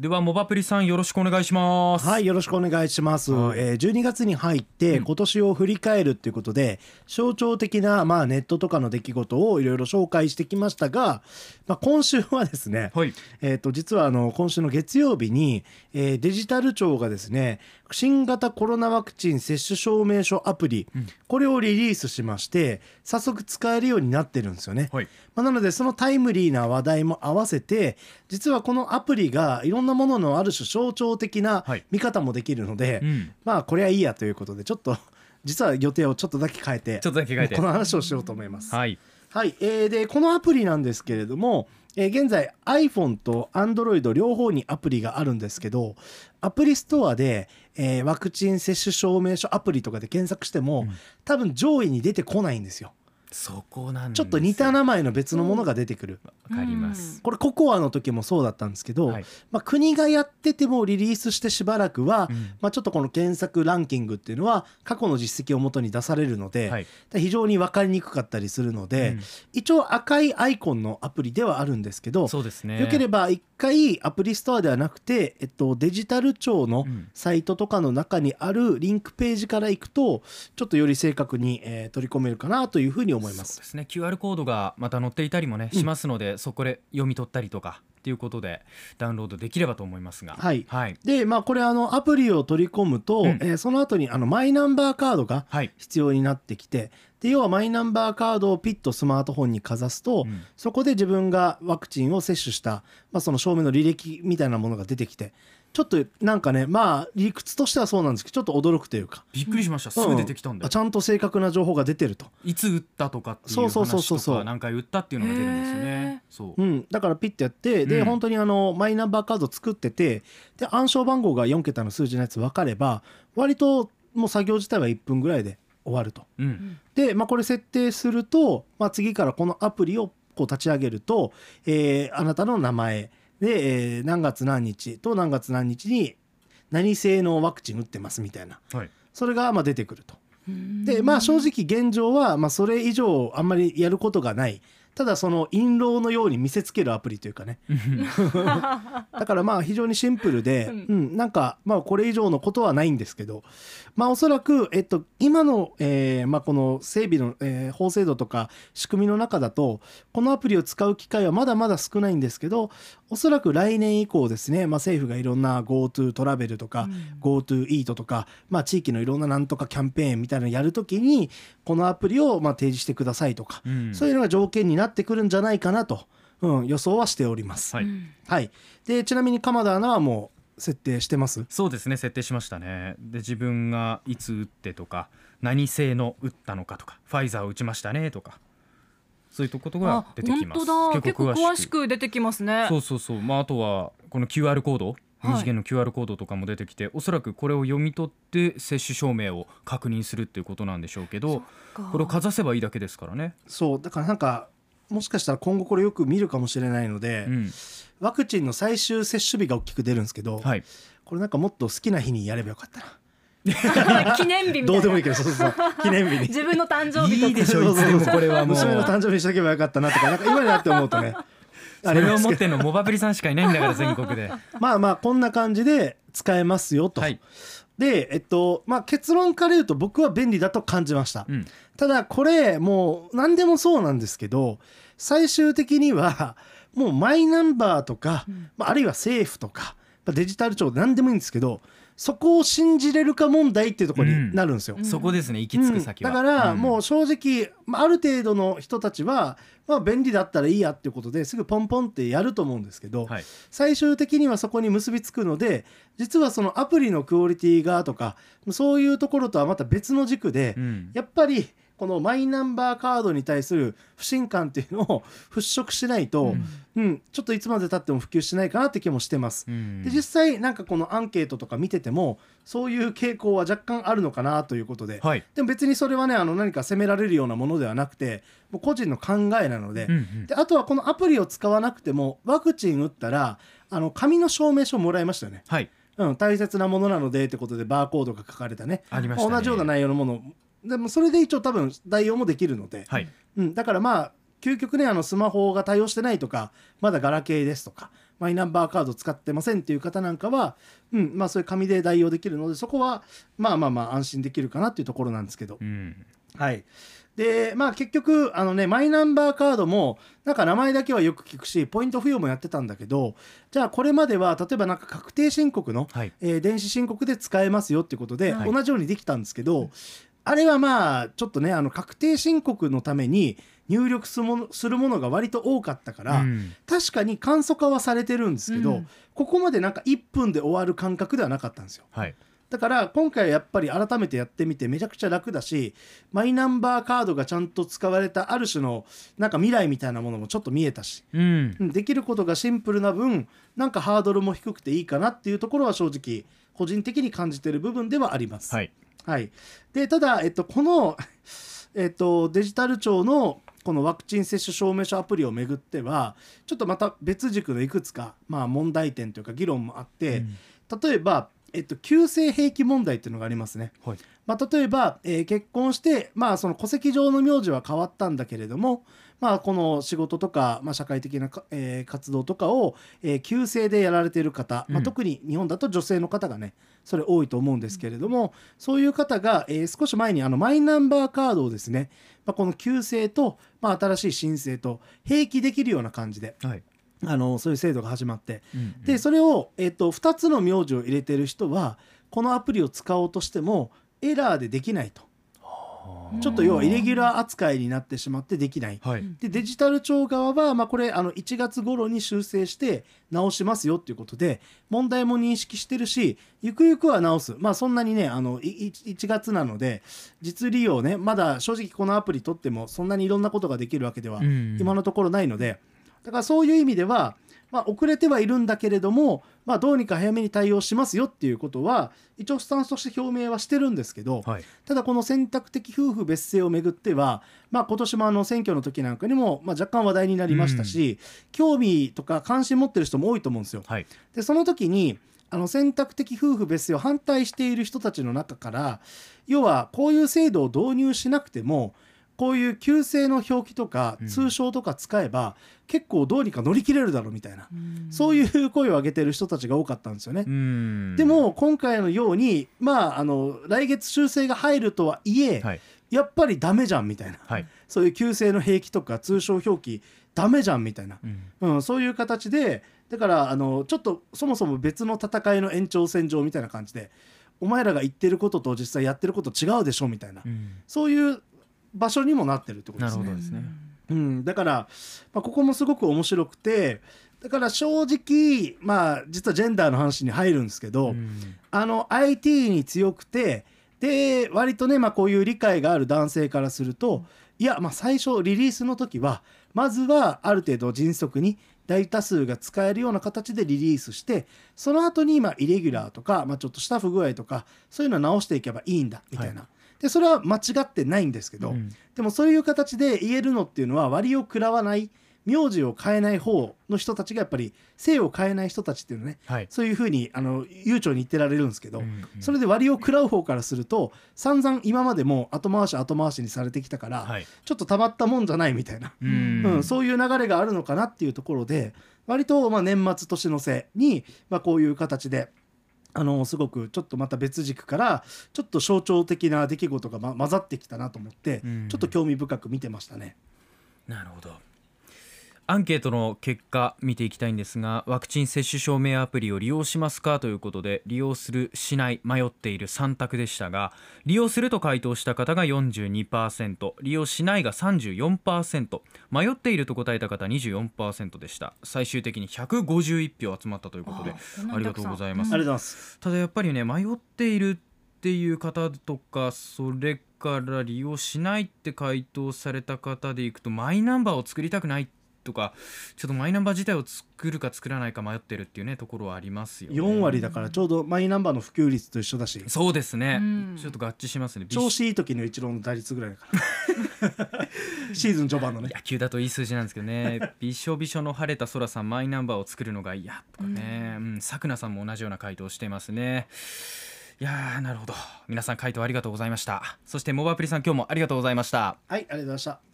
ではモバプリさんよろしくお願いします。はい、よろしくお願いします。はい。えー12月に入ってうん。今年を振り返るっていうことで、象徴的なまあネットとかの出来事をいろいろ紹介してきましたが、まあ今週はですね、はい。えっ、と実はあの今週の月曜日に、えーデジタル庁がですね、新型コロナワクチン接種証明書アプリ、うん。これをリリースしまして、早速使えるようになってるんですよね。はい。まあ、なのでそのタイムリーな話題も合わせて実はこのアプリがいろんなもののある種象徴的なはい。見方もできるので、うん。まあこれはいいやということでちょっと実は予定をちょっとだけ変えてちょっとだけ変えて。この話をしようと思います。はい。はい、えーでこのアプリなんですけれども、えー現在 iPhone と Android 両方にアプリがあるんですけどアプリストアで、えーワクチン接種証明書アプリとかで検索しても、うん。多分上位に出てこないんですよ。そこなんですちょっと似た名前の別のものが出てくる。わかります、これココアの時もそうだったんですけど、はい。まあ、国がやっててもリリースしてしばらくは、うん。まあ、ちょっとこの検索ランキングっていうのは過去の実績をもとに出されるので、はい。非常に分かりにくかったりするので、うん。一応赤いアイコンのアプリではあるんですけど、そうですね。よければ一回アプリストアではなくて、えっと、デジタル庁のうん。サイトとかの中にあるリンクページから行くとちょっとより正確に、えー取り込めるかなというふうに思います。そうで。すね。QR コードがまた載っていたりもね、うん。しますのでそこで読み取ったりとかっていうことでダウンロードできればと思いますが。はい。はい。でまあこれあのアプリを取り込むと、うん。えーその後にあのマイナンバーカードがはい。必要になってきてで要はマイナンバーカードをピッとスマートフォンにかざすと、うん。そこで自分がワクチンを接種した、まあ、その証明の履歴みたいなものが出てきてちょっとなんかねまあ理屈としてはそうなんですけどちょっと驚くというか。びっくりしました、すぐ出てきたんで。あちゃんと正確な情報が出てると、いつ打ったとかっていうそうそうそうそうそう。話とか何回打ったっていうのが出るんですよね。そう。うん、だからピッてやってで、うん。本当にあのマイナンバーカード作っててで暗証番号が4桁の数字のやつ分かれば割ともう作業自体は1分ぐらいで終わると。うん。で、まあ、これ設定すると、まあ、次からこのアプリをこう立ち上げると、えーあなたの名前で、えー何月何日と何月何日に何製のワクチン打ってますみたいな。はい。それがまあ出てくると。でまあ正直現状はまあそれ以上あんまりやることがないただその印籠のように見せつけるアプリというかね。だからまあ非常にシンプルで、ううんんなんかまあこれ以上のことはないんですけど。まあおそらく、えっと、今の、えーまあ、この整備の、えー法制度とか仕組みの中だとこのアプリを使う機会はまだまだ少ないんですけどおそらく来年以降ですね、まあ、政府がいろんな GoTo トラベルとか、GoTo イートとか、まあ、地域のいろんななんとかキャンペーンみたいなのやるときにこのアプリをまあ提示してくださいとか、うん。そういうのが条件になってくるんじゃないかなと、うん、予想はしております。はい。はい、でちなみに鎌田アナはもう設定してます？そうですね。設定しましたね。で自分がいつ打ってとか何製の打ったのかとかファイザーを打ちましたねとかそういうことがあ出てきます。本当だ。結構詳しく。く出てきますね。そうそうそう。まああとはこの QR コード？はい。二次元の QR コードとかも出てきて、おそらくこれを読み取って接種証明を確認するっていうことなんでしょうけどこれをかざせばいいだけですからね、そう。だからなんかもしかしたら今後これよく見るかもしれないので、うん。ワクチンの最終接種日が大きく出るんですけど、はい、これなんかもっと好きな日にやればよかったな。記念日みたいな。どうでもいいけどそうそうそう。記念日に。自分の誕生日とか。いいでしょいつでも。これはもう。娘の誕生日にしとけばよかったなとかなんか今になって思うとね。それを持ってんのモバプリさんしかいないんだから全国で。まあまあこんな感じで使えますよと、はい、でえっとまあ結論から言うと僕は便利だと感じました、うん、ただこれもう何でもそうなんですけど最終的には もうマイナンバーとか、まあ、あるいは政府とかまあデジタル庁何でもいいんですけどそこを信じれるか問題っていうところになるんですよ。うん。そこですね行き着く先は、うん。だからん。もう正直、まあ、ある程度の人たちは、まあ、便利だったらいいやっていうことですぐポンポンってやると思うんですけど、はい。最終的にはそこに結びつくので実はそのアプリのクオリティがとかそういうところとはまた別の軸で、うん。やっぱりこのマイナンバーカードに対する不信感っていうのを払拭しないと、うん。ちょっといつまでたっても普及しないかなって気もしてます。うん。で実際なんかこのアンケートとか見ててもそういう傾向は若干あるのかなということで、はい、でも別にそれはねあの何か責められるようなものではなくてもう個人の考えなので,、うんうん。であとはこのアプリを使わなくてもワクチン打ったらあの紙の証明書もらいましたよね、はい。うん、大切なものなのでってことでバーコードが書かれたね。ありましたね。同じような内容のものでもそれで一応多分代用もできるので、はい。うん、だからまあ究極ねあのスマホが対応してないとかまだガラケーですとかマイナンバーカード使ってませんっていう方なんかは、うん。まあ、そういう紙で代用できるのでそこはまあまあまあ安心できるかなっていうところなんですけど、うん。はい。で、まあ結局、あのね、マイナンバーカードも、なんか名前だけはよく聞くし、ポイント付与もやってたんだけど、じゃあこれまでは、例えばなんか確定申告の、はい。えー電子申告で使えますよっていうことで、はい。同じようにできたんですけど、あれはまあ、ちょっとね、あの、確定申告のために入力するものするものが割と多かったから、うん。確かに簡素化はされてるんですけど、うん。ここまでなんか1分で終わる感覚ではなかったんですよ。はい。だから今回はやっぱり改めてやってみてめちゃくちゃ楽だしマイナンバーカードがちゃんと使われたある種のなんか未来みたいなものもちょっと見えたしうんうん。できることがシンプルな分なんかハードルも低くていいかなっていうところは正直個人的に感じてる部分ではあります。はいはい、でただ、えっと、この、えっと、デジタル庁のこのワクチン接種証明書アプリをめぐってはちょっとまた別軸のいくつか、まあ、問題点というか議論もあって、例えば、えっと、旧姓兵器問題っていうのがありますね。はい。まあ、例えば、えー結婚して、まあ、その戸籍上の名字は変わったんだけれども、まあ、この仕事とか、まあ、社会的なか、えー活動とかを、えー旧姓でやられている方、まあ、うん。特に日本だと女性の方がねそれ多いと思うんですけれども、そういう方が、えー少し前にあのマイナンバーカードをですね、まあ、この旧姓と、まあ、新しい申請と併記できるような感じではいあのそういう制度が始まって。うんでそれを、えっと2つの名字を入れてる人はこのアプリを使おうとしてもエラーでできないと。はちょっと要はイレギュラー扱いになってしまってできない。あはい。でデジタル庁側は、まあ、これあの1月頃に修正して直しますよっていうことで問題も認識してるしゆくゆくは直す。まあそんなにねあのいい1月なので実利用ねまだ正直このアプリ取ってもそんなにいろんなことができるわけではうん。今のところないのでだからそういう意味では、まあ、遅れてはいるんだけれども、まあ、どうにか早めに対応しますよっていうことは一応スタンスとして表明はしてるんですけど、はい。ただこの選択的夫婦別姓をめぐっては、まあ、今年もあの選挙の時なんかにも、まあ、若干話題になりましたし、興味とか関心持ってる人も多いと思うんですよ。はい。でその時にあの選択的夫婦別姓を反対している人たちの中から要はこういう制度を導入しなくてもこういう旧姓の表記とかうん。通称とか使えば、結構どうにか乗り切れるだろうみたいな、そういう声を上げてる人たちが多かったんですよね。うん。でも今回のようにまああの来月修正が入るとはいえ、はい。やっぱりダメじゃんみたいな、はい。そういう旧姓の兵器とか通称表記ダメじゃんみたいな、うん。うん、そういう形でだからあのちょっとそもそも別の戦いの延長線上みたいな感じでお前らが言ってることと実際やってること違うでしょみたいな、うん。そういう場所にもなってるってことなですね。るほどですねうん、だから、まあ、ここもすごく面白くてだから正直まあ実はジェンダーの話に入るんですけど、うんあの IT に強くてで割とね、まあ、こういう理解がある男性からするといや、まあ、最初リリースの時はまずはある程度迅速に大多数が使えるような形でリリースしてその後にまあイレギュラーとか、まあ、ちょっとした不具合とかそういうのを直していけばいいんだみたいな。でそれは間違ってないんですけど、うん。でもそういう形で言えるのっていうのは割を食らわない名字を変えない方の人たちがやっぱり姓を変えない人たちっていうのねはい。そういうふうにあの悠長に言ってられるんですけど、うんうん。それで割を食らう方からすると散々今までも後回し後回しにされてきたから、はい。ちょっとたまったもんじゃないみたいな、うん。うんそういう流れがあるのかなっていうところで割とまあ年末年の瀬に、まあ、こういう形で。あのすごくちょっとまた別軸からちょっと象徴的な出来事が、ま、混ざってきたなと思って、うんちょっと興味深く見てましたね。なるほどアンケートの結果見ていきたいんですがワクチン接種証明アプリを利用しますかということで利用するしない迷っている3択でしたが利用すると回答した方が42%利用しないが34%迷っていると答えた方24%でした。最終的に151票集まったということでありがとうございます。ありがとうございます。ただやっぱりね迷っているっていう方とかそれから利用しないって回答された方でいくとマイナンバーを作りたくないとかちょっとマイナンバー自体を作るか作らないか迷ってるっていうねところはありますよね。4割だからちょうどマイナンバーの普及率と一緒だし。そうですね、うん。ちょっと合致しますね調子いい時のイチローの打率ぐらいだから。シーズン序盤のね。野球だといい数字なんですけどね。びしょびしょの晴れた空さんマイナンバーを作るのが嫌とかね。うん。さくなさんも同じような回答をしていますね。いやーなるほど。皆さん回答ありがとうございました。そしてモバアプリさん今日もありがとうございました。はいありがとうございました